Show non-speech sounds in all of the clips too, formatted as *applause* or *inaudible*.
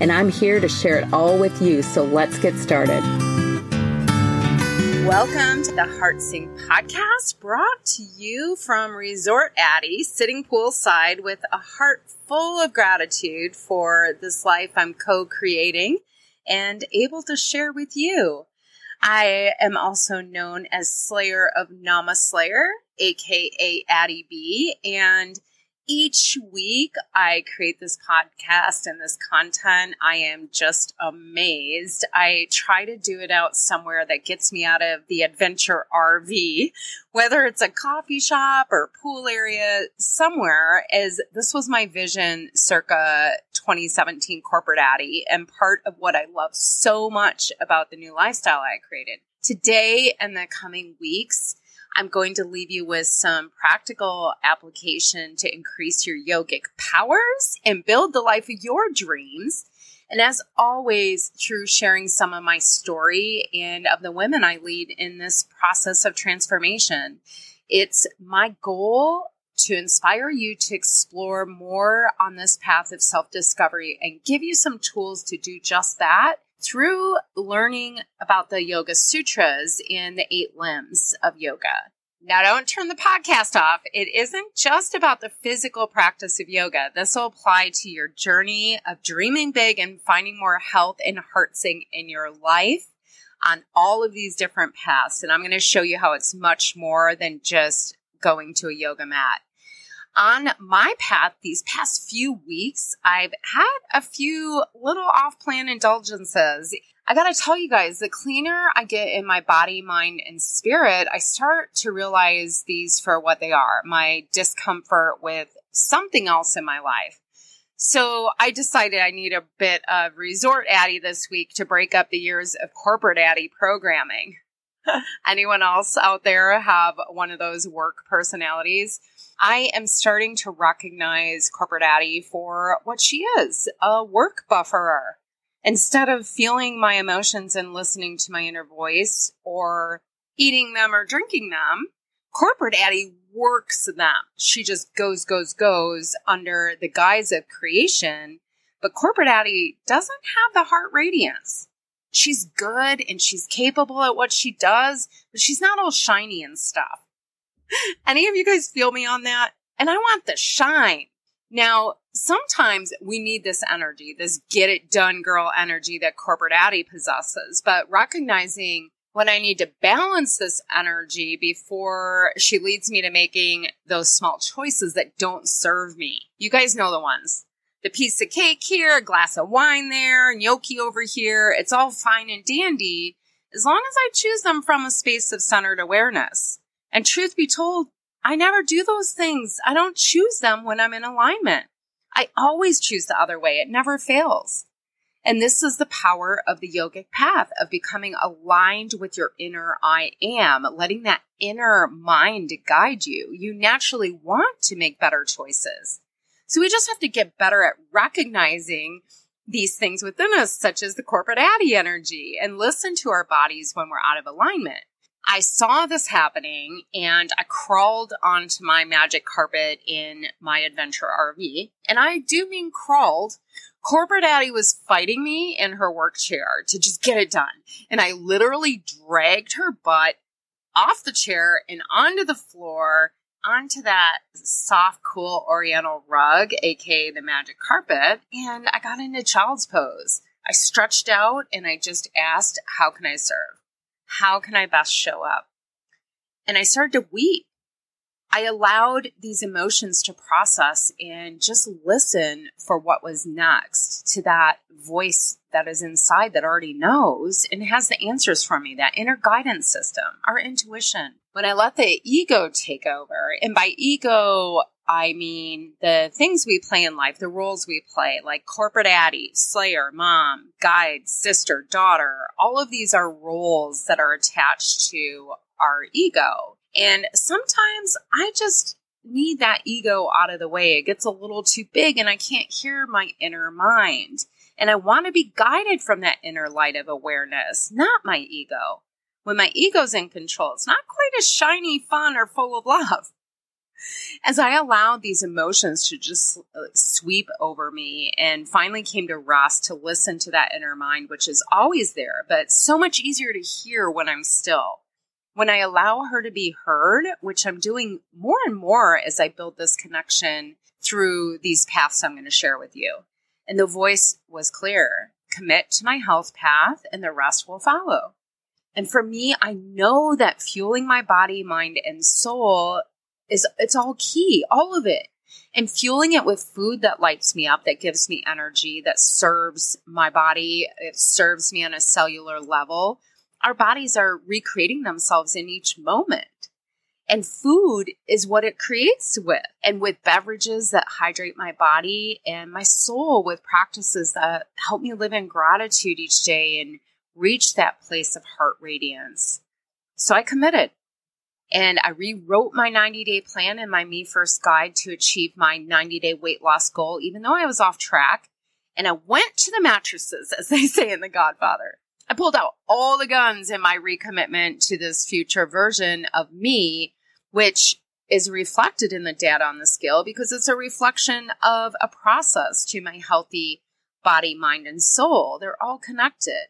And I'm here to share it all with you, so let's get started. Welcome to the Heart Sing podcast, brought to you from Resort Addie, sitting poolside with a heart full of gratitude for this life I'm co creating and able to share with you. I am also known as Slayer of Namaslayer, aka Addie B, and each week I create this podcast and this content. I am just amazed. I try to do it out somewhere that gets me out of the adventure RV, whether it's a coffee shop or pool area, somewhere, as this was my vision circa 2017 corporate Addie and part of what I love so much about the new lifestyle I created. Today and the coming weeks, I'm going to leave you with some practical application to increase your yogic powers and build the life of your dreams. And as always, through sharing some of my story and of the women I lead in this process of transformation, it's my goal to inspire you to explore more on this path of self discovery and give you some tools to do just that through learning about the Yoga Sutras and the eight limbs of yoga. Now, don't turn the podcast off. It isn't just about the physical practice of yoga. This will apply to your journey of dreaming big and finding more health and heart sing in your life on all of these different paths. And I'm going to show you how it's much more than just going to a yoga mat on my path these past few weeks, I've had a few little off plan indulgences. I gotta tell you guys, the cleaner I get in my body, mind, and spirit, I start to realize these for what they are my discomfort with something else in my life. So I decided I need a bit of resort Addie this week to break up the years of corporate Addie programming. *laughs* Anyone else out there have one of those work personalities? I am starting to recognize Corporate Addie for what she is a work bufferer. Instead of feeling my emotions and listening to my inner voice or eating them or drinking them, Corporate Addie works them. She just goes, goes, goes under the guise of creation. But Corporate Addie doesn't have the heart radiance. She's good and she's capable at what she does, but she's not all shiny and stuff. Any of you guys feel me on that? And I want the shine. Now, sometimes we need this energy, this get it done girl energy that corporate Addie possesses, but recognizing when I need to balance this energy before she leads me to making those small choices that don't serve me. You guys know the ones. The piece of cake here, a glass of wine there, gnocchi over here. It's all fine and dandy as long as I choose them from a space of centered awareness. And truth be told, I never do those things. I don't choose them when I'm in alignment. I always choose the other way. It never fails. And this is the power of the yogic path of becoming aligned with your inner I am, letting that inner mind guide you. You naturally want to make better choices. So we just have to get better at recognizing these things within us, such as the corporate Addie energy, and listen to our bodies when we're out of alignment. I saw this happening and I crawled onto my magic carpet in my adventure RV. And I do mean crawled. Corporate Addie was fighting me in her work chair to just get it done. And I literally dragged her butt off the chair and onto the floor, onto that soft, cool oriental rug, aka the magic carpet. And I got into child's pose. I stretched out and I just asked, How can I serve? How can I best show up? And I started to weep. I allowed these emotions to process and just listen for what was next to that voice that is inside that already knows and has the answers for me, that inner guidance system, our intuition. When I let the ego take over, and by ego, I mean the things we play in life, the roles we play, like corporate addie, slayer, mom, guide, sister, daughter. All of these are roles that are attached to our ego. And sometimes I just need that ego out of the way. It gets a little too big and I can't hear my inner mind. And I want to be guided from that inner light of awareness, not my ego. When my ego's in control, it's not quite as shiny, fun, or full of love. As I allowed these emotions to just uh, sweep over me and finally came to rest to listen to that inner mind, which is always there, but so much easier to hear when I'm still. When I allow her to be heard, which I'm doing more and more as I build this connection through these paths I'm going to share with you. And the voice was clear commit to my health path, and the rest will follow. And for me, I know that fueling my body, mind, and soul is it's all key, all of it. And fueling it with food that lights me up, that gives me energy, that serves my body, it serves me on a cellular level. Our bodies are recreating themselves in each moment. And food is what it creates with, and with beverages that hydrate my body and my soul with practices that help me live in gratitude each day and reach that place of heart radiance. So I committed and I rewrote my 90 day plan and my Me First guide to achieve my 90 day weight loss goal, even though I was off track. And I went to the mattresses, *laughs* as they say in The Godfather. I pulled out all the guns in my recommitment to this future version of me, which is reflected in the data on the scale because it's a reflection of a process to my healthy body, mind, and soul. They're all connected.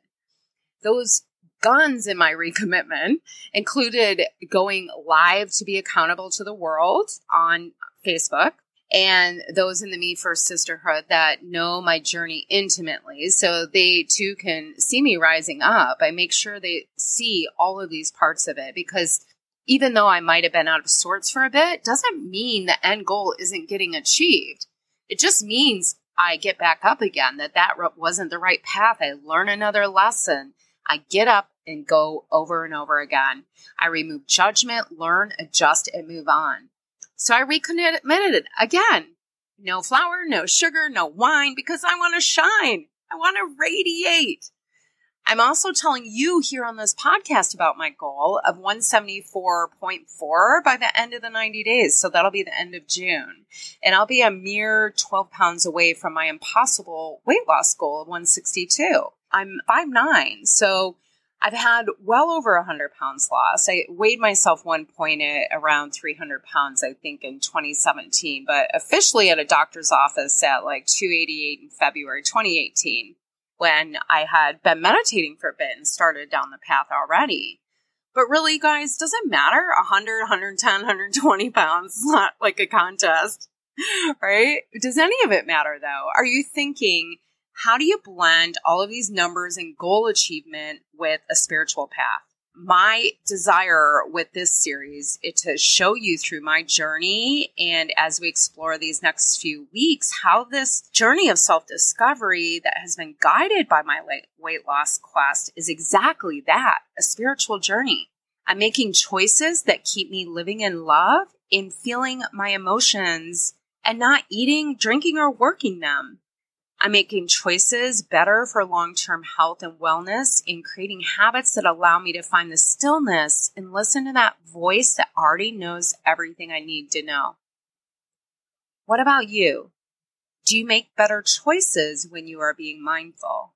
Those guns in my recommitment included going live to be accountable to the world on Facebook and those in the Me First Sisterhood that know my journey intimately so they too can see me rising up. I make sure they see all of these parts of it because even though I might have been out of sorts for a bit, doesn't mean the end goal isn't getting achieved. It just means I get back up again, that that wasn't the right path. I learn another lesson. I get up and go over and over again. I remove judgment, learn, adjust, and move on. So I recommitted again. No flour, no sugar, no wine because I want to shine. I want to radiate. I'm also telling you here on this podcast about my goal of 174.4 by the end of the 90 days. So that'll be the end of June. And I'll be a mere 12 pounds away from my impossible weight loss goal of 162. I'm five nine, So I've had well over a 100 pounds lost. I weighed myself one point at around 300 pounds, I think, in 2017, but officially at a doctor's office at like 288 in February 2018 when I had been meditating for a bit and started down the path already. But really, guys, does it matter? 100, 110, 120 pounds is not like a contest, *laughs* right? Does any of it matter though? Are you thinking, how do you blend all of these numbers and goal achievement with a spiritual path? my desire with this series is to show you through my journey and as we explore these next few weeks how this journey of self-discovery that has been guided by my weight loss quest is exactly that a spiritual journey i'm making choices that keep me living in love in feeling my emotions and not eating drinking or working them I'm making choices better for long term health and wellness in creating habits that allow me to find the stillness and listen to that voice that already knows everything I need to know. What about you? Do you make better choices when you are being mindful?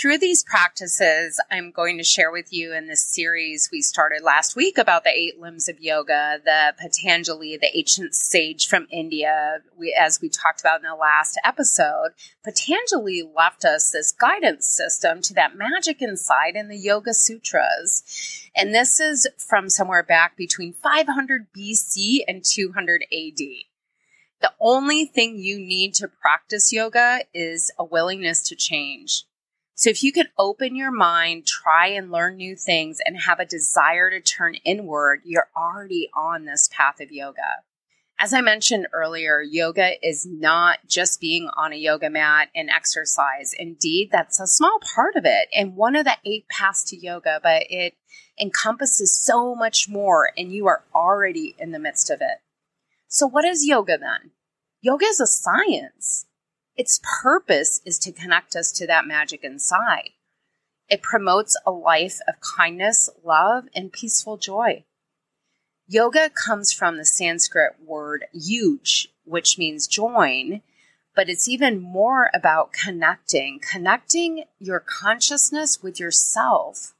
Through these practices, I'm going to share with you in this series we started last week about the eight limbs of yoga, the Patanjali, the ancient sage from India. We, as we talked about in the last episode, Patanjali left us this guidance system to that magic inside in the Yoga Sutras. And this is from somewhere back between 500 BC and 200 AD. The only thing you need to practice yoga is a willingness to change. So if you can open your mind, try and learn new things, and have a desire to turn inward, you're already on this path of yoga. As I mentioned earlier, yoga is not just being on a yoga mat and exercise. Indeed, that's a small part of it and one of the eight paths to yoga, but it encompasses so much more and you are already in the midst of it. So, what is yoga then? Yoga is a science. Its purpose is to connect us to that magic inside. It promotes a life of kindness, love, and peaceful joy. Yoga comes from the Sanskrit word yuj, which means join, but it's even more about connecting, connecting your consciousness with yourself.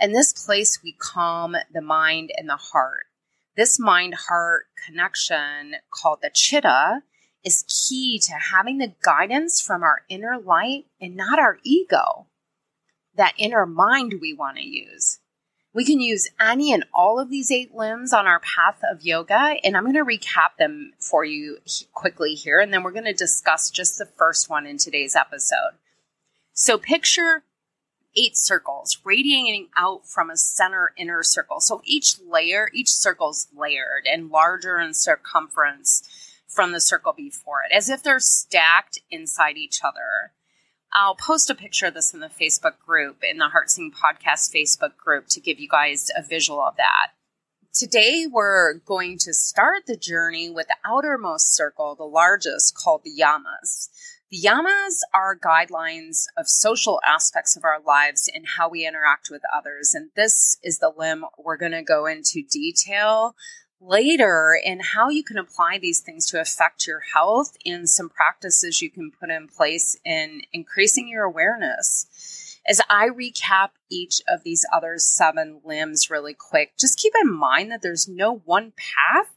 And this place we calm the mind and the heart. This mind heart connection called the chitta is key to having the guidance from our inner light and not our ego, that inner mind we want to use. We can use any and all of these eight limbs on our path of yoga, and I'm going to recap them for you quickly here, and then we're going to discuss just the first one in today's episode. So, picture eight circles radiating out from a center inner circle. So, each layer, each circle's layered and larger in circumference from the circle before it, as if they're stacked inside each other. I'll post a picture of this in the Facebook group, in the Heart Sing Podcast Facebook group, to give you guys a visual of that. Today, we're going to start the journey with the outermost circle, the largest, called the yamas. The yamas are guidelines of social aspects of our lives and how we interact with others. And this is the limb we're going to go into detail later and how you can apply these things to affect your health and some practices you can put in place in increasing your awareness. As I recap each of these other seven limbs really quick, just keep in mind that there's no one path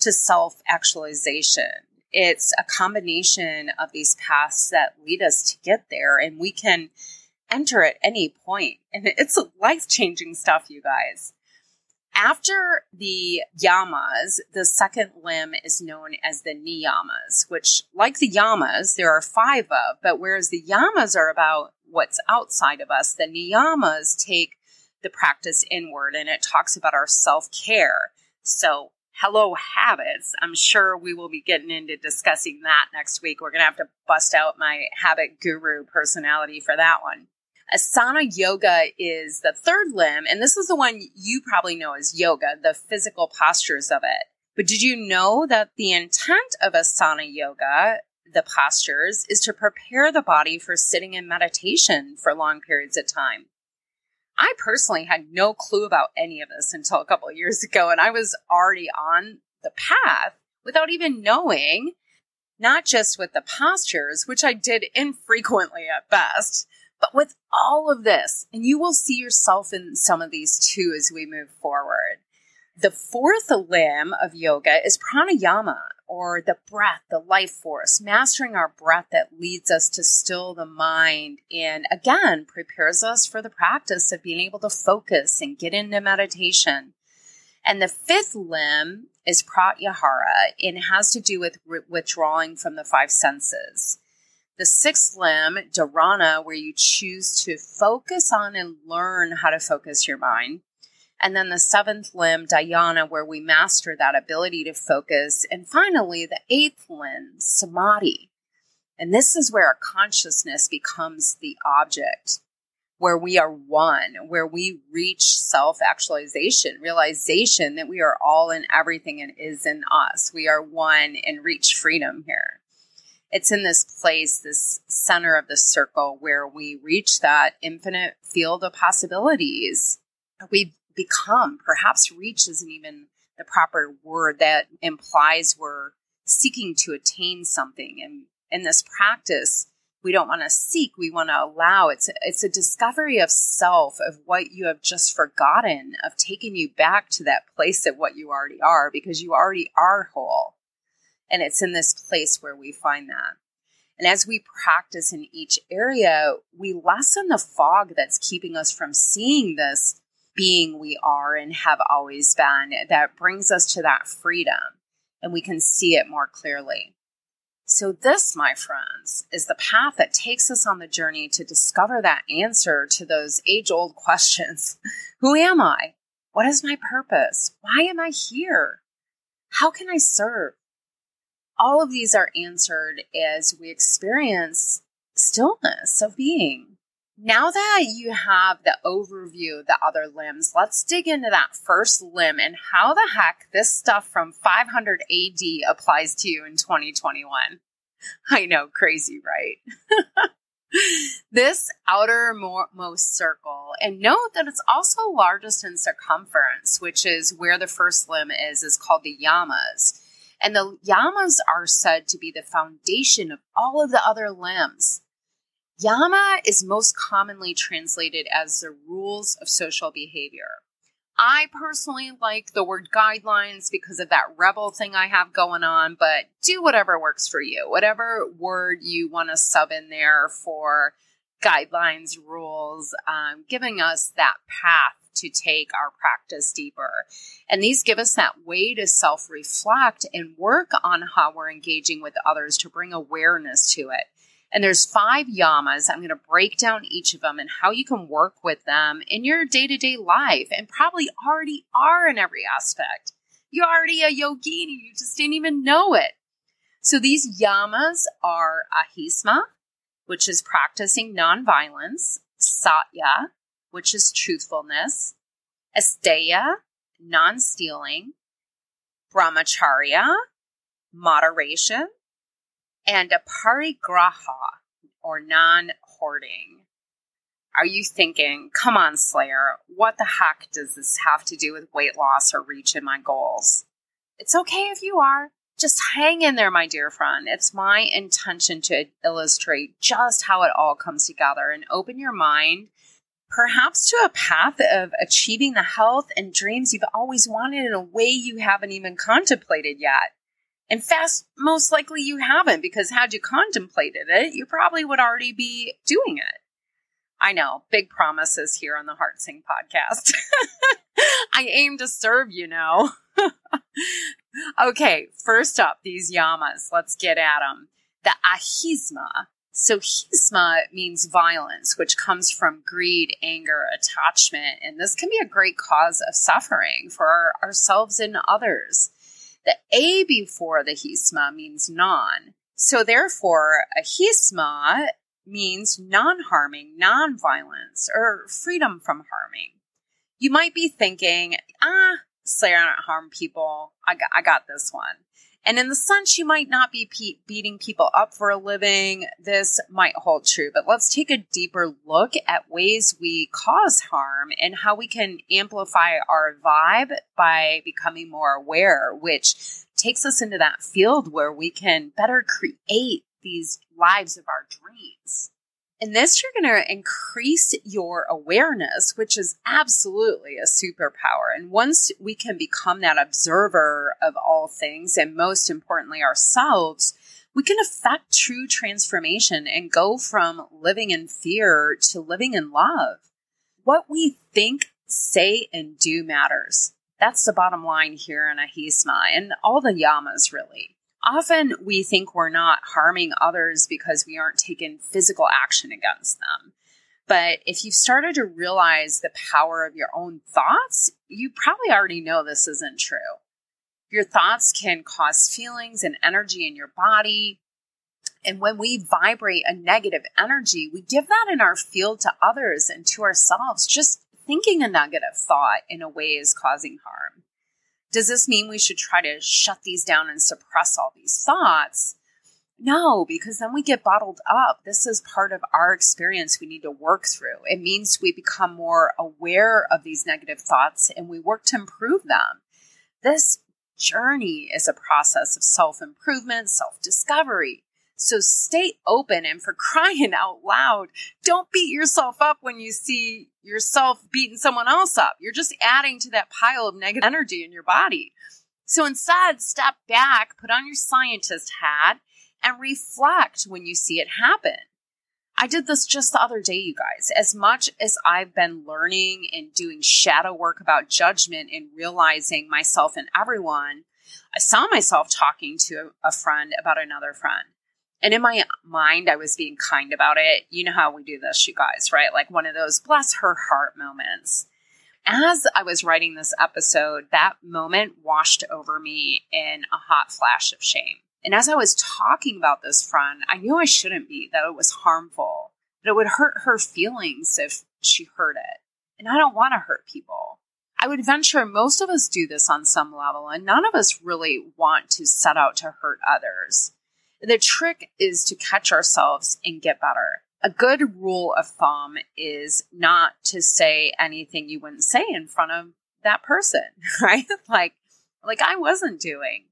to self actualization. It's a combination of these paths that lead us to get there, and we can enter at any point. And it's life changing stuff, you guys. After the yamas, the second limb is known as the niyamas, which, like the yamas, there are five of, but whereas the yamas are about what's outside of us, the niyamas take the practice inward and it talks about our self care. So, hello, habits. I'm sure we will be getting into discussing that next week. We're going to have to bust out my habit guru personality for that one. Asana yoga is the third limb, and this is the one you probably know as yoga, the physical postures of it. But did you know that the intent of asana yoga, the postures, is to prepare the body for sitting in meditation for long periods of time? I personally had no clue about any of this until a couple of years ago, and I was already on the path without even knowing, not just with the postures, which I did infrequently at best, but with all of this, and you will see yourself in some of these too as we move forward. The fourth limb of yoga is pranayama, or the breath, the life force, mastering our breath that leads us to still the mind and again prepares us for the practice of being able to focus and get into meditation. And the fifth limb is pratyahara and has to do with withdrawing from the five senses. The sixth limb, dharana, where you choose to focus on and learn how to focus your mind. And then the seventh limb, dhyana, where we master that ability to focus. And finally, the eighth limb, samadhi. And this is where our consciousness becomes the object, where we are one, where we reach self actualization, realization that we are all in everything and is in us. We are one and reach freedom here it's in this place, this center of the circle, where we reach that infinite field of possibilities. We become, perhaps reach isn't even the proper word that implies we're seeking to attain something. And in this practice, we don't want to seek, we want to allow. It's a, it's a discovery of self, of what you have just forgotten, of taking you back to that place of what you already are, because you already are whole. And it's in this place where we find that. And as we practice in each area, we lessen the fog that's keeping us from seeing this being we are and have always been that brings us to that freedom and we can see it more clearly. So, this, my friends, is the path that takes us on the journey to discover that answer to those age old questions *laughs* Who am I? What is my purpose? Why am I here? How can I serve? All of these are answered as we experience stillness of being, Now that you have the overview of the other limbs, let's dig into that first limb and how the heck this stuff from 500 AD applies to you in 2021. *laughs* I know, crazy, right? *laughs* this outermost circle, and note that it's also largest in circumference, which is where the first limb is, is called the yamas. And the yamas are said to be the foundation of all of the other limbs. Yama is most commonly translated as the rules of social behavior. I personally like the word guidelines because of that rebel thing I have going on, but do whatever works for you. Whatever word you want to sub in there for guidelines, rules, um, giving us that path to take our practice deeper. And these give us that way to self reflect and work on how we're engaging with others to bring awareness to it. And there's five yamas. I'm going to break down each of them and how you can work with them in your day to day life and probably already are in every aspect. You're already a yogini. You just didn't even know it. So these yamas are ahisma, which is practicing nonviolence, satya, which is truthfulness, asteya, non stealing, brahmacharya, moderation, and aparigraha, or non hoarding. Are you thinking, come on, Slayer, what the heck does this have to do with weight loss or reaching my goals? It's okay if you are. Just hang in there, my dear friend. It's my intention to illustrate just how it all comes together and open your mind perhaps to a path of achieving the health and dreams you've always wanted in a way you haven't even contemplated yet. In fact, most likely you haven't because had you contemplated it, you probably would already be doing it. I know, big promises here on the Heart Sing podcast. *laughs* I aim to serve, you know. *laughs* okay, first up, these yamas. Let's get at them. The ahisma. So, hisma means violence, which comes from greed, anger, attachment, and this can be a great cause of suffering for ourselves and others. The A before the hisma means non. So therefore, a hisma means non harming, non violence, or freedom from harming. You might be thinking, ah, Slayer not harm people. I got, I got this one. And in the sense, you might not be pe- beating people up for a living. This might hold true, but let's take a deeper look at ways we cause harm and how we can amplify our vibe by becoming more aware, which takes us into that field where we can better create these lives of our dreams. In this, you're going to increase your awareness, which is absolutely a superpower. And once we can become that observer of all things, and most importantly, ourselves, we can affect true transformation and go from living in fear to living in love. What we think, say, and do matters. That's the bottom line here in Ahisma and all the yamas, really. Often we think we're not harming others because we aren't taking physical action against them. But if you've started to realize the power of your own thoughts, you probably already know this isn't true. Your thoughts can cause feelings and energy in your body. And when we vibrate a negative energy, we give that in our field to others and to ourselves. Just thinking a negative thought in a way is causing harm. Does this mean we should try to shut these down and suppress all these thoughts? No, because then we get bottled up. This is part of our experience we need to work through. It means we become more aware of these negative thoughts and we work to improve them. This journey is a process of self improvement, self discovery. So stay open and for crying out loud, don't beat yourself up when you see yourself beating someone else up. You're just adding to that pile of negative energy in your body. So instead, step back, put on your scientist hat, and reflect when you see it happen. I did this just the other day, you guys. As much as I've been learning and doing shadow work about judgment and realizing myself and everyone, I saw myself talking to a friend about another friend. And in my mind, I was being kind about it. You know how we do this, you guys, right? Like one of those bless her heart moments. As I was writing this episode, that moment washed over me in a hot flash of shame. And as I was talking about this friend, I knew I shouldn't be, that it was harmful. that it would hurt her feelings if she heard it. And I don't want to hurt people. I would venture most of us do this on some level, and none of us really want to set out to hurt others. The trick is to catch ourselves and get better. A good rule of thumb is not to say anything you wouldn't say in front of that person, *laughs* right? like, like I wasn't doing.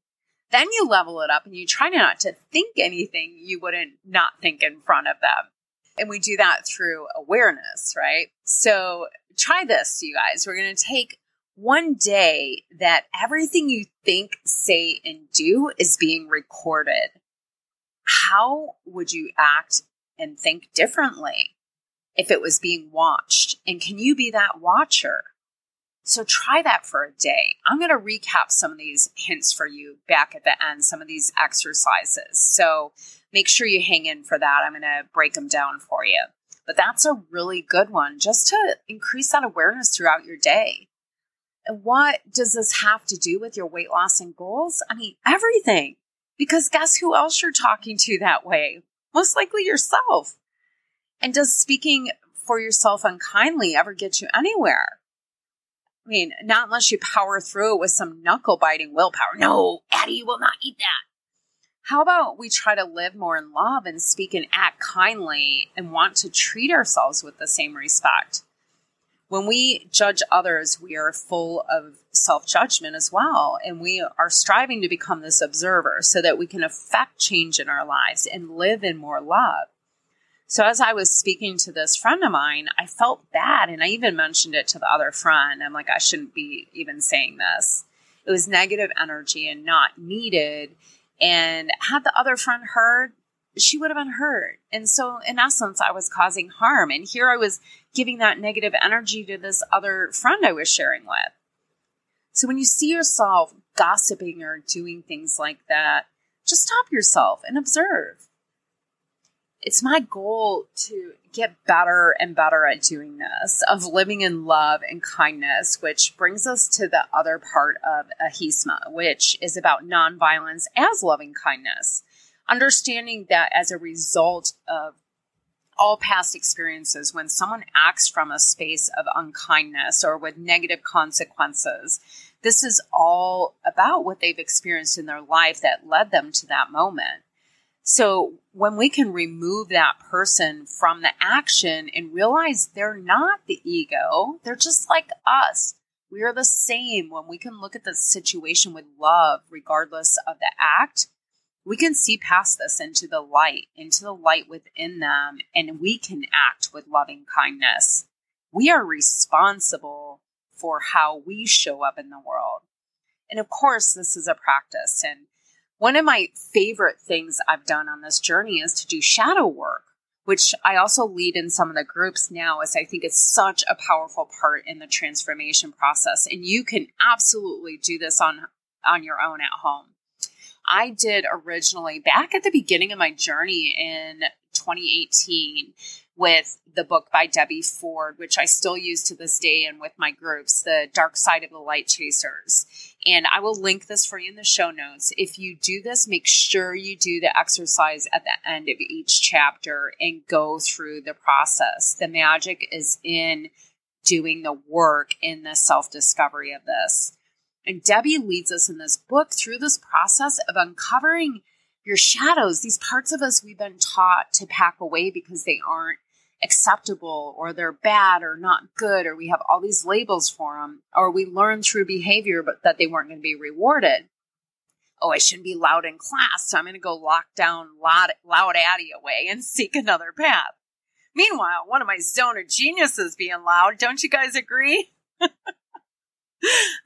Then you level it up and you try not to think anything you wouldn't not think in front of them. And we do that through awareness, right? So try this, you guys. We're going to take one day that everything you think, say, and do is being recorded. How would you act and think differently if it was being watched? And can you be that watcher? So try that for a day. I'm going to recap some of these hints for you back at the end, some of these exercises. So make sure you hang in for that. I'm going to break them down for you. But that's a really good one just to increase that awareness throughout your day. And what does this have to do with your weight loss and goals? I mean, everything. Because guess who else you're talking to that way? Most likely yourself. And does speaking for yourself unkindly ever get you anywhere? I mean, not unless you power through it with some knuckle biting willpower. No, Addie, you will not eat that. How about we try to live more in love and speak and act kindly and want to treat ourselves with the same respect? When we judge others, we are full of self judgment as well. And we are striving to become this observer so that we can affect change in our lives and live in more love. So, as I was speaking to this friend of mine, I felt bad. And I even mentioned it to the other friend. I'm like, I shouldn't be even saying this. It was negative energy and not needed. And had the other friend heard, she would have been hurt. And so, in essence, I was causing harm. And here I was giving that negative energy to this other friend I was sharing with. So, when you see yourself gossiping or doing things like that, just stop yourself and observe. It's my goal to get better and better at doing this, of living in love and kindness, which brings us to the other part of AHISMA, which is about nonviolence as loving kindness. Understanding that as a result of all past experiences, when someone acts from a space of unkindness or with negative consequences, this is all about what they've experienced in their life that led them to that moment. So when we can remove that person from the action and realize they're not the ego, they're just like us. We are the same. When we can look at the situation with love, regardless of the act, we can see past this into the light, into the light within them, and we can act with loving kindness. We are responsible for how we show up in the world. And of course, this is a practice. And one of my favorite things I've done on this journey is to do shadow work, which I also lead in some of the groups now, as I think it's such a powerful part in the transformation process. And you can absolutely do this on, on your own at home. I did originally back at the beginning of my journey in 2018 with the book by Debbie Ford, which I still use to this day and with my groups, The Dark Side of the Light Chasers. And I will link this for you in the show notes. If you do this, make sure you do the exercise at the end of each chapter and go through the process. The magic is in doing the work in the self discovery of this. And Debbie leads us in this book through this process of uncovering your shadows, these parts of us we've been taught to pack away because they aren't acceptable or they're bad or not good or we have all these labels for them or we learn through behavior but that they weren't going to be rewarded. Oh i shouldn't be loud in class so i'm going to go lock down loud, loud addie away and seek another path. Meanwhile one of my stoner geniuses being loud don't you guys agree *laughs*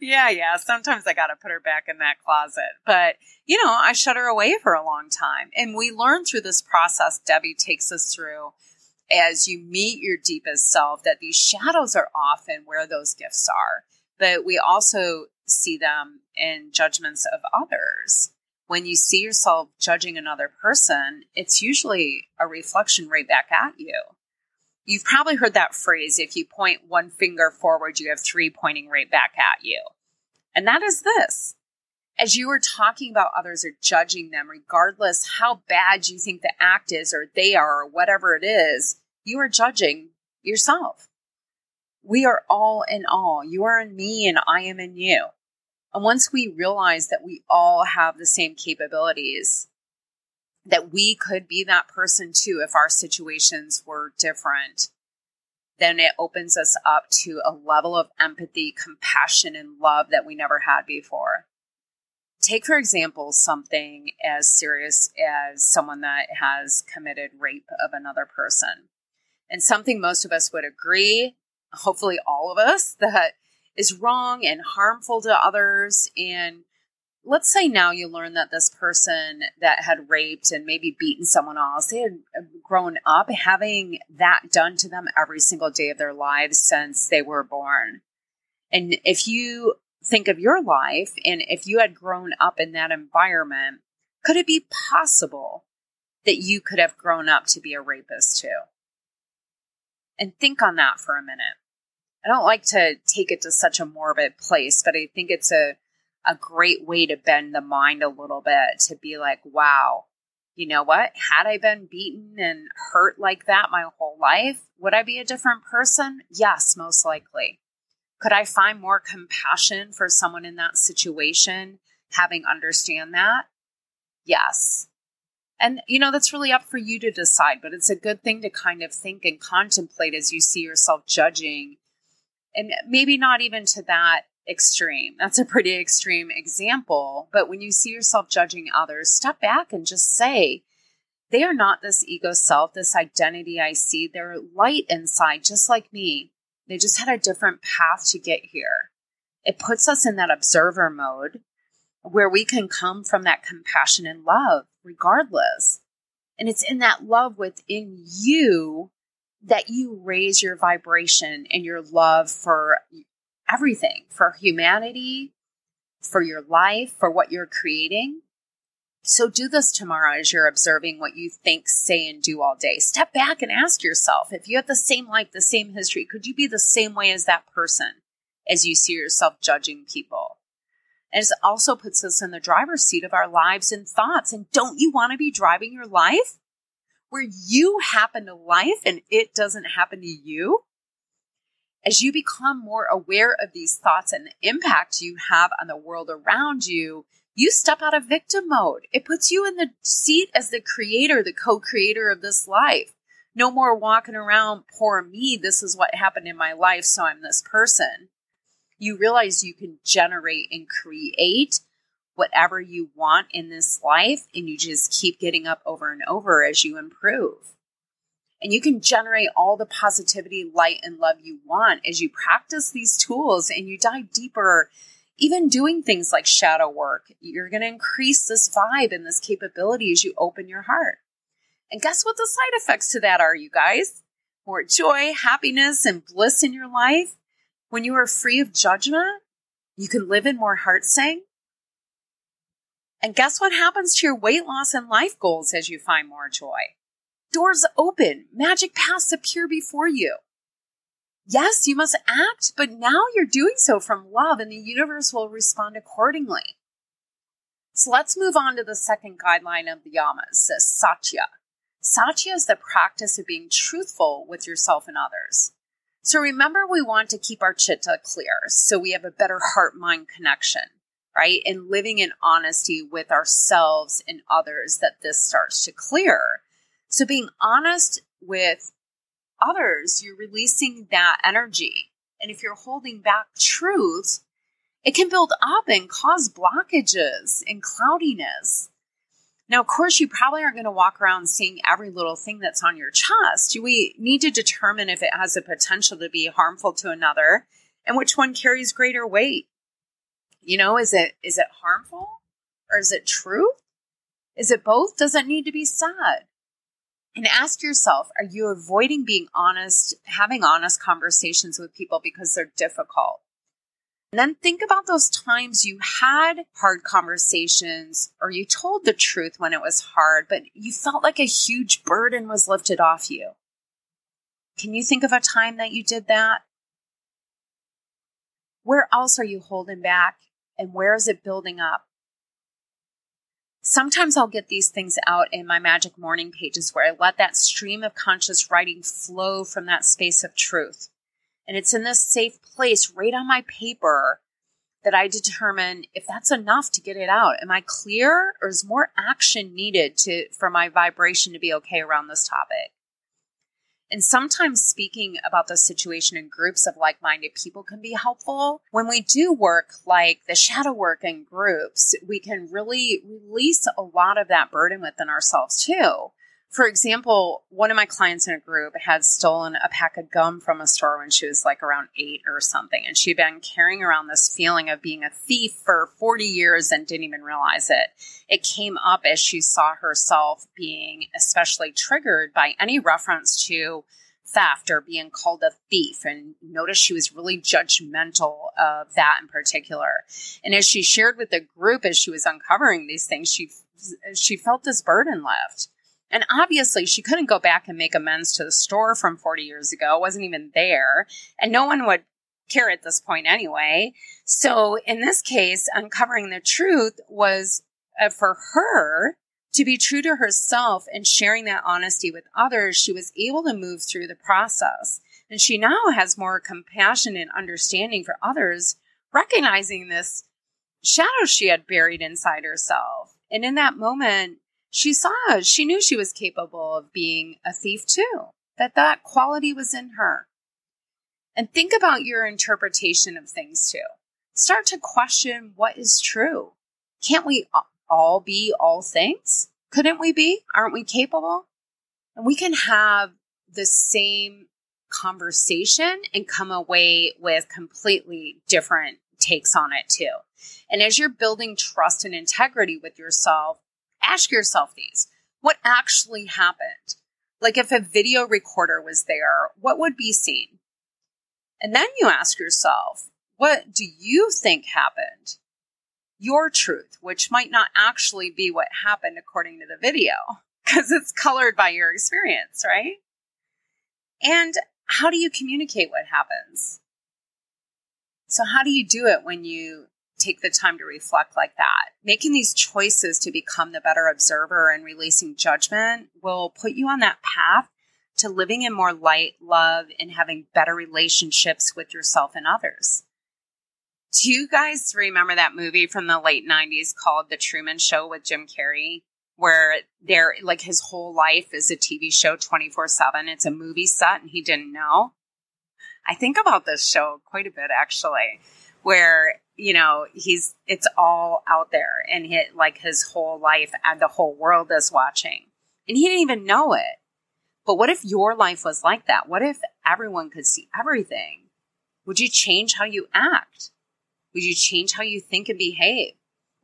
yeah yeah sometimes i gotta put her back in that closet but you know i shut her away for a long time and we learn through this process debbie takes us through as you meet your deepest self that these shadows are often where those gifts are. But we also see them in judgments of others. When you see yourself judging another person, it's usually a reflection right back at you. You've probably heard that phrase if you point one finger forward, you have three pointing right back at you. And that is this. As you are talking about others or judging them, regardless how bad you think the act is or they are or whatever it is, you are judging yourself. We are all in all. You are in me and I am in you. And once we realize that we all have the same capabilities, that we could be that person too if our situations were different, then it opens us up to a level of empathy, compassion, and love that we never had before. Take, for example, something as serious as someone that has committed rape of another person. And something most of us would agree, hopefully all of us, *laughs* that is wrong and harmful to others. And let's say now you learn that this person that had raped and maybe beaten someone else, they had uh, grown up having that done to them every single day of their lives since they were born. And if you think of your life and if you had grown up in that environment, could it be possible that you could have grown up to be a rapist too? And think on that for a minute. I don't like to take it to such a morbid place, but I think it's a, a great way to bend the mind a little bit to be like, wow, you know what? Had I been beaten and hurt like that my whole life, would I be a different person? Yes, most likely. Could I find more compassion for someone in that situation, having understand that? Yes. And, you know, that's really up for you to decide, but it's a good thing to kind of think and contemplate as you see yourself judging and maybe not even to that extreme. That's a pretty extreme example. But when you see yourself judging others, step back and just say, they are not this ego self, this identity I see. They're light inside, just like me. They just had a different path to get here. It puts us in that observer mode where we can come from that compassion and love regardless. And it's in that love within you that you raise your vibration and your love for everything, for humanity, for your life, for what you're creating. So do this tomorrow as you're observing what you think, say, and do all day. Step back and ask yourself if you have the same life, the same history, could you be the same way as that person as you see yourself judging people? And it also puts us in the driver's seat of our lives and thoughts. And don't you want to be driving your life? where you happen to life and it doesn't happen to you, as you become more aware of these thoughts and the impact you have on the world around you, you step out of victim mode. It puts you in the seat as the creator, the co creator of this life. No more walking around, poor me, this is what happened in my life, so I'm this person. You realize you can generate and create whatever you want in this life and you just keep getting up over and over as you improve. And you can generate all the positivity, light, and love you want as you practice these tools and you dive deeper, even doing things like shadow work. You're going to increase this vibe and this capability as you open your heart. And guess what the side effects to that are, you guys? More joy, happiness, and bliss in your life. When you are free of judgment, you can live in more heart sang and guess what happens to your weight loss and life goals as you find more joy? Doors open, magic paths appear before you. Yes, you must act, but now you're doing so from love and the universe will respond accordingly. So let's move on to the second guideline of the yamas, the satya. Satya is the practice of being truthful with yourself and others. So remember, we want to keep our chitta clear so we have a better heart mind connection right? And living in honesty with ourselves and others that this starts to clear. So being honest with others, you're releasing that energy. And if you're holding back truth, it can build up and cause blockages and cloudiness. Now, of course, you probably aren't going to walk around seeing every little thing that's on your chest. We need to determine if it has the potential to be harmful to another and which one carries greater weight. You know, is it is it harmful or is it truth? Is it both? Does it need to be said? And ask yourself, are you avoiding being honest, having honest conversations with people because they're difficult? And then think about those times you had hard conversations or you told the truth when it was hard, but you felt like a huge burden was lifted off you. Can you think of a time that you did that? Where else are you holding back and where is it building up? Sometimes I'll get these things out in my magic morning pages where I let that stream of conscious writing flow from that space of truth. And it's in this safe place right on my paper that I determine if that's enough to get it out. Am I clear or is more action needed to for my vibration to be okay around this topic? And sometimes speaking about the situation in groups of like minded people can be helpful. When we do work like the shadow work in groups, we can really release a lot of that burden within ourselves too. For example, one of my clients in a group had stolen a pack of gum from a store when she was like around eight or something. And she'd been carrying around this feeling of being a thief for 40 years and didn't even realize it. It came up as she saw herself being especially triggered by any reference to theft or being called a thief and notice she was really judgmental of that in particular and as she shared with the group as she was uncovering these things she she felt this burden lift and obviously, she couldn't go back and make amends to the store from 40 years ago, it wasn't even there. And no one would care at this point anyway. So, in this case, uncovering the truth was uh, for her to be true to herself and sharing that honesty with others. She was able to move through the process. And she now has more compassion and understanding for others, recognizing this shadow she had buried inside herself. And in that moment, she saw, she knew she was capable of being a thief too, that that quality was in her. And think about your interpretation of things too. Start to question what is true. Can't we all be all things? Couldn't we be? Aren't we capable? And we can have the same conversation and come away with completely different takes on it too. And as you're building trust and integrity with yourself, ask yourself these what actually happened? Like if a video recorder was there, what would be seen? And then you ask yourself, what do you think happened? Your truth, which might not actually be what happened according to the video, *laughs* because it's colored by your experience, right? And how do you communicate what happens? So, how do you do it when you take the time to reflect like that. Making these choices to become the better observer and releasing judgment will put you on that path to living in more light, love, and having better relationships with yourself and others. Do you guys remember that movie from the late 90s called The Truman Show with Jim Carrey? Where there, like his whole life is a TV show 24 7. It's a movie set and he didn't know. I think about this show quite a bit actually, where you know, he's it's all out there and hit like his whole life and the whole world is watching. And he didn't even know it. But what if your life was like that? What if everyone could see everything? Would you change how you act? Would you change how you think and behave?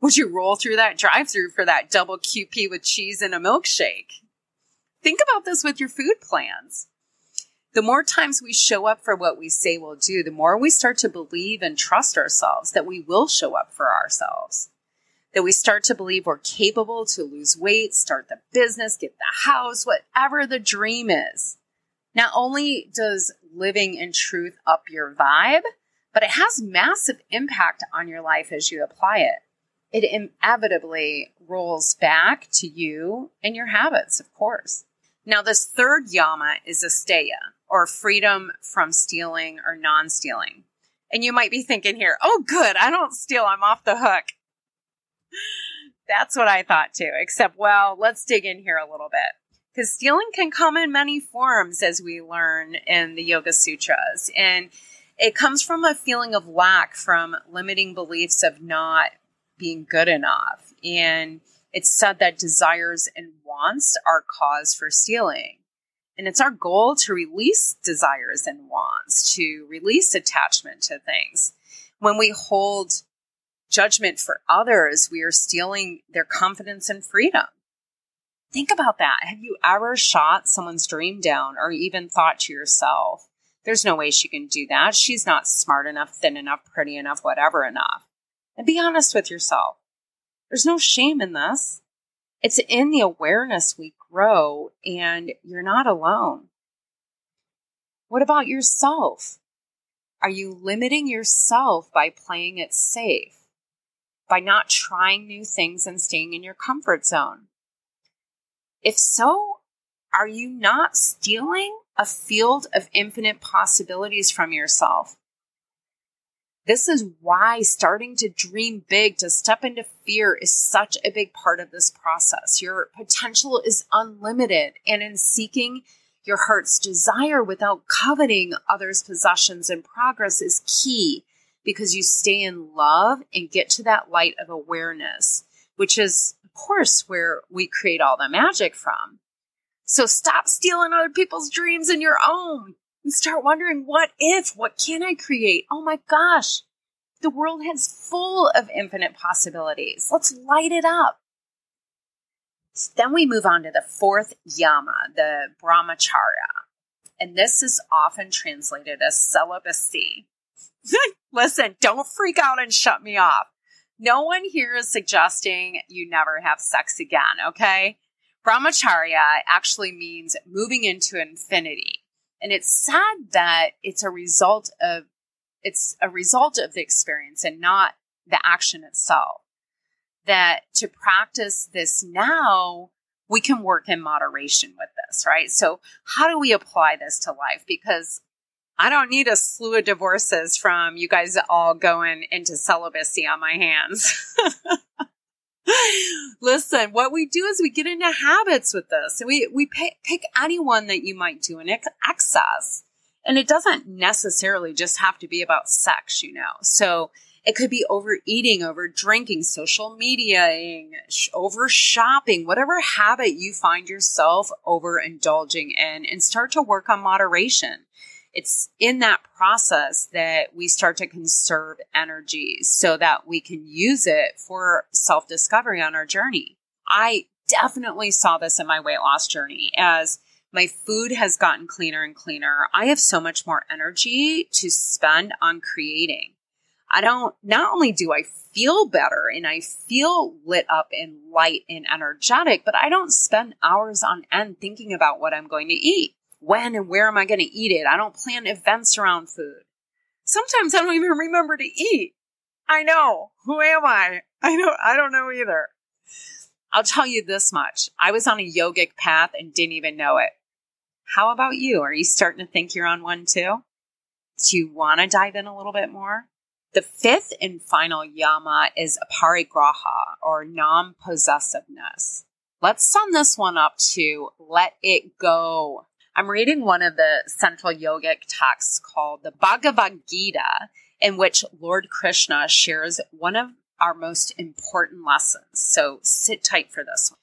Would you roll through that drive through for that double QP with cheese and a milkshake? Think about this with your food plans the more times we show up for what we say we'll do, the more we start to believe and trust ourselves that we will show up for ourselves. That we start to believe we're capable to lose weight, start the business, get the house, whatever the dream is. Not only does living in truth up your vibe, but it has massive impact on your life as you apply it. It inevitably rolls back to you and your habits, of course. Now, this third yama is asteya, or freedom from stealing or non stealing. And you might be thinking here, oh, good, I don't steal, I'm off the hook. *laughs* That's what I thought too, except, well, let's dig in here a little bit. Because stealing can come in many forms, as we learn in the Yoga Sutras. And it comes from a feeling of lack, from limiting beliefs of not being good enough. And it's said that desires and wants are cause for stealing. And it's our goal to release desires and wants, to release attachment to things. When we hold judgment for others, we are stealing their confidence and freedom. Think about that. Have you ever shot someone's dream down or even thought to yourself, there's no way she can do that. She's not smart enough, thin enough, pretty enough, whatever enough. And be honest with yourself. There's no shame in this. It's in the awareness we grow, and you're not alone. What about yourself? Are you limiting yourself by playing it safe? by not trying new things and staying in your comfort zone? If so, are you not stealing a field of infinite possibilities from yourself? This is why starting to dream big, to step into fear, is such a big part of this process. Your potential is unlimited, and in seeking your heart's desire without coveting others' possessions and progress is key because you stay in love and get to that light of awareness, which is, of course, where we create all the magic from. So stop stealing other people's dreams and your own start wondering what if, what can I create? Oh my gosh, the world is full of infinite possibilities. Let's light it up. Then we move on to the fourth yama, the brahmacharya. And this is often translated as celibacy. *laughs* Listen, don't freak out and shut me off. No one here is suggesting you never have sex again, okay? Brahmacharya actually means moving into infinity. And it's sad that it's a result of it's a result of the experience and not the action itself. That to practice this now, we can work in moderation with this, right? So how do we apply this to life? Because I don't need a slew of divorces from you guys all going into celibacy on my hands. *laughs* *laughs* Listen, what we do is we get into habits with this. We we pick, pick anyone that you might do in excess. And it doesn't necessarily just have to be about sex, you know. So it could be overeating, over drinking, social mediaing, over shopping, whatever habit you find yourself overindulging in, and start to work on moderation it's in that process that we start to conserve energy so that we can use it for self discovery on our journey. I definitely saw this in my weight loss journey as my food has gotten cleaner and cleaner. I have so much more energy to spend on creating. I don't, not only do I feel better and I feel lit up and light and energetic, but I don't spend hours on end thinking about what I'm going to eat when and where am I going to eat it? I don't plan events around food. Sometimes I don't even remember to eat. I know. Who am I? I don't, I don't know either. I'll tell you this much. I was on a yogic path and didn't even know it. How about you? Are you starting to think you're on one too? Do you want to dive in a little bit more? The fifth and final yama is aparigraha or non possessiveness. Let's sum this one up to let it go. I'm reading one of the central yogic texts called the Bhagavad Gita, in which Lord Krishna shares one of our most important lessons. So sit tight for this one.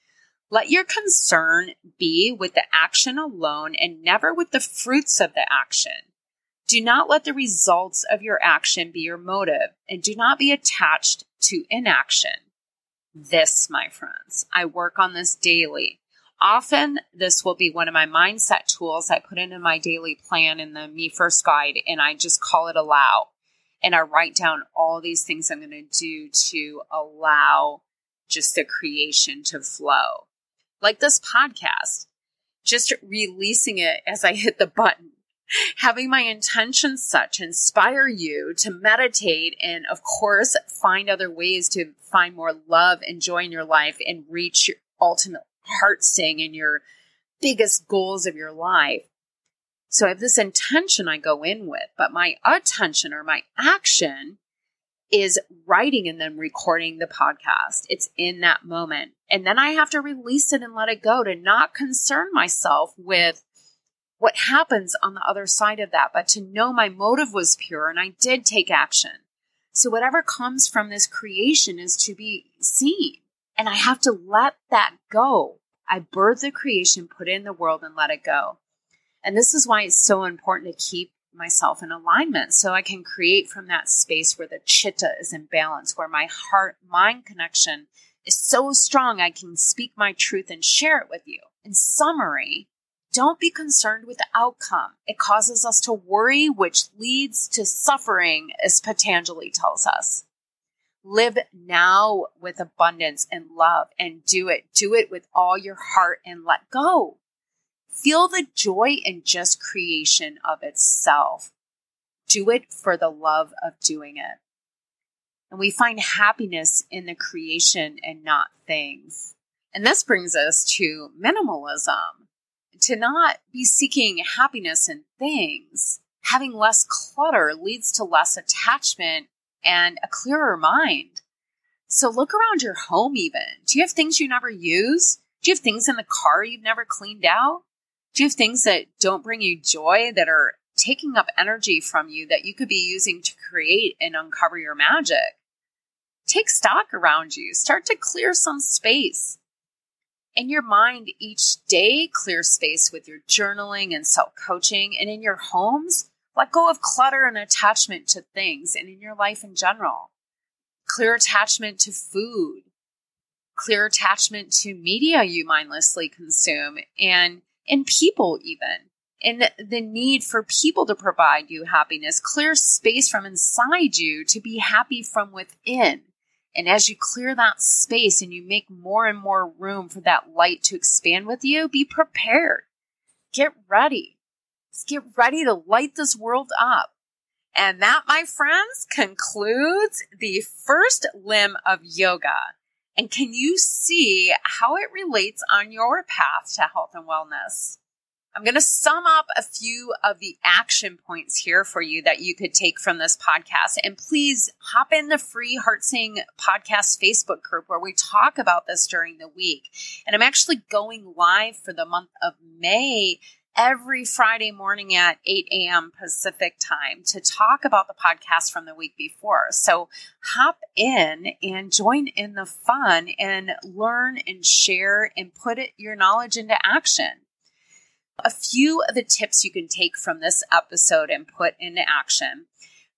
Let your concern be with the action alone and never with the fruits of the action. Do not let the results of your action be your motive, and do not be attached to inaction. This, my friends, I work on this daily. Often, this will be one of my mindset tools I put into my daily plan in the Me First guide, and I just call it allow. And I write down all these things I'm going to do to allow just the creation to flow. Like this podcast, just releasing it as I hit the button, having my intentions set to inspire you to meditate and, of course, find other ways to find more love and joy in your life and reach your ultimate heart sing and your biggest goals of your life. So I have this intention I go in with, but my attention or my action is writing and then recording the podcast. It's in that moment. And then I have to release it and let it go to not concern myself with what happens on the other side of that, but to know my motive was pure and I did take action. So whatever comes from this creation is to be seen. And I have to let that go. I birth the creation, put it in the world, and let it go. And this is why it's so important to keep myself in alignment so I can create from that space where the chitta is in balance, where my heart mind connection is so strong I can speak my truth and share it with you. In summary, don't be concerned with the outcome. It causes us to worry, which leads to suffering, as Patanjali tells us live now with abundance and love and do it. Do it with all your heart and let go. Feel the joy in just creation of itself. Do it for the love of doing it. And we find happiness in the creation and not things. And this brings us to minimalism to not be seeking happiness in things. Having less clutter leads to less attachment and a clearer mind. So look around your home even. Do you have things you never use? Do you have things in the car you've never cleaned out? Do you have things that don't bring you joy that are taking up energy from you that you could be using to create and uncover your magic? Take stock around you. Start to clear some space. In your mind each day, clear space with your journaling and self coaching. And in your homes, let go of clutter and attachment to things and in your life in general. Clear attachment to food, clear attachment to media you mindlessly consume, and in people, even. And the need for people to provide you happiness, clear space from inside you to be happy from within. And as you clear that space and you make more and more room for that light to expand with you, be prepared. Get ready. Just get ready to light this world up. And that, my friends, concludes the first limb of yoga. And can you see how it relates on your path to health and wellness? I'm going to sum up a few of the action points here for you that you could take from this podcast. And please hop in the free HeartSing podcast Facebook group where we talk about this during the week. And I'm actually going live for the month of May every Friday morning at 8 a.m. Pacific time to talk about the podcast from the week before. So hop in and join in the fun and learn and share and put it, your knowledge into action. A few of the tips you can take from this episode and put into action.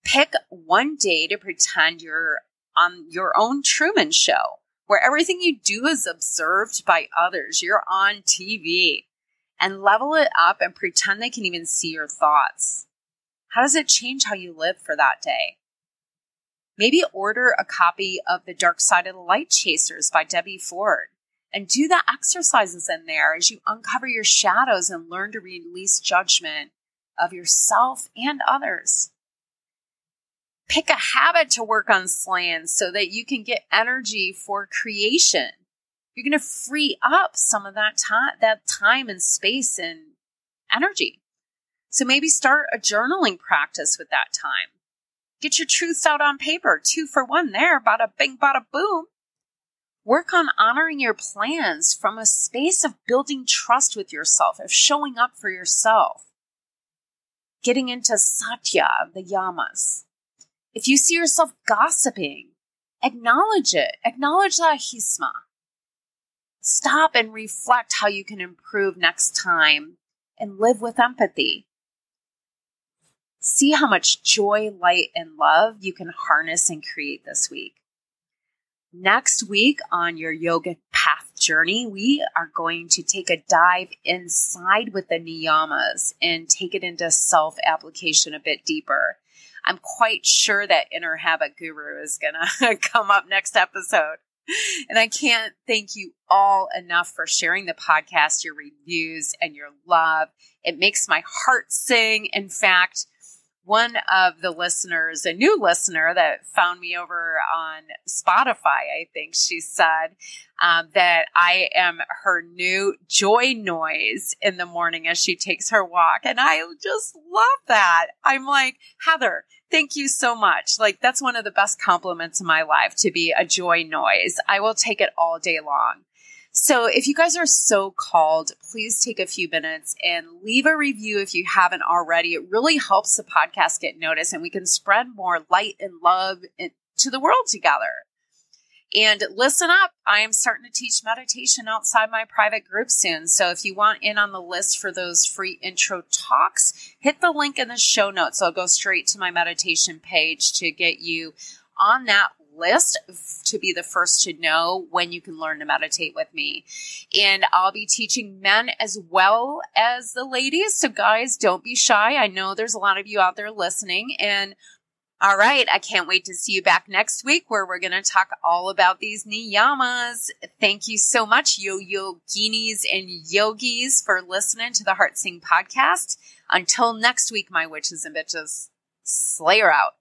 Pick one day to pretend you're on your own Truman show where everything you do is observed by others. You're on TV and level it up and pretend they can even see your thoughts. How does it change how you live for that day? Maybe order a copy of The Dark Side of the Light Chasers by Debbie Ford and do the exercises in there as you uncover your shadows and learn to release judgment of yourself and others. Pick a habit to work on slaying so that you can get energy for creation. You're going to free up some of that time, that time and space and energy. So maybe start a journaling practice with that time. Get your truths out on paper, two for one there, bada bing, bada boom. Work on honoring your plans from a space of building trust with yourself, of showing up for yourself. Getting into satya, the yamas. If you see yourself gossiping, acknowledge it. Acknowledge that himsa. Stop and reflect how you can improve next time and live with empathy. See how much joy, light, and love you can harness and create this week. Next week on your yoga path journey, we are going to take a dive inside with the niyamas and take it into self application a bit deeper. I'm quite sure that Inner Habit Guru is going *laughs* to come up next episode. *laughs* And I can't thank you all enough for sharing the podcast, your reviews, and your love. It makes my heart sing. In fact, one of the listeners, a new listener that found me over on Spotify, I think she said um, that I am her new joy noise in the morning as she takes her walk. And I just love that. I'm like, Heather, thank you so much. Like, that's one of the best compliments in my life to be a joy noise. I will take it all day long. So if you guys are so called, please take a few minutes and leave a review if you haven't already. It really helps the podcast get noticed and we can spread more light and love to the world together. And listen up. I am starting to teach meditation outside my private group soon. So if you want in on the list for those free intro talks, hit the link in the show notes. I'll go straight to my meditation page to get you on that list to be the first to know when you can learn to meditate with me. And I'll be teaching men as well as the ladies. So guys, don't be shy. I know there's a lot of you out there listening and all right. I can't wait to see you back next week where we're going to talk all about these niyamas. Thank you so much, yo yoginis and yogis, for listening to the Heart Sing podcast. Until next week, my witches and bitches, Slayer out.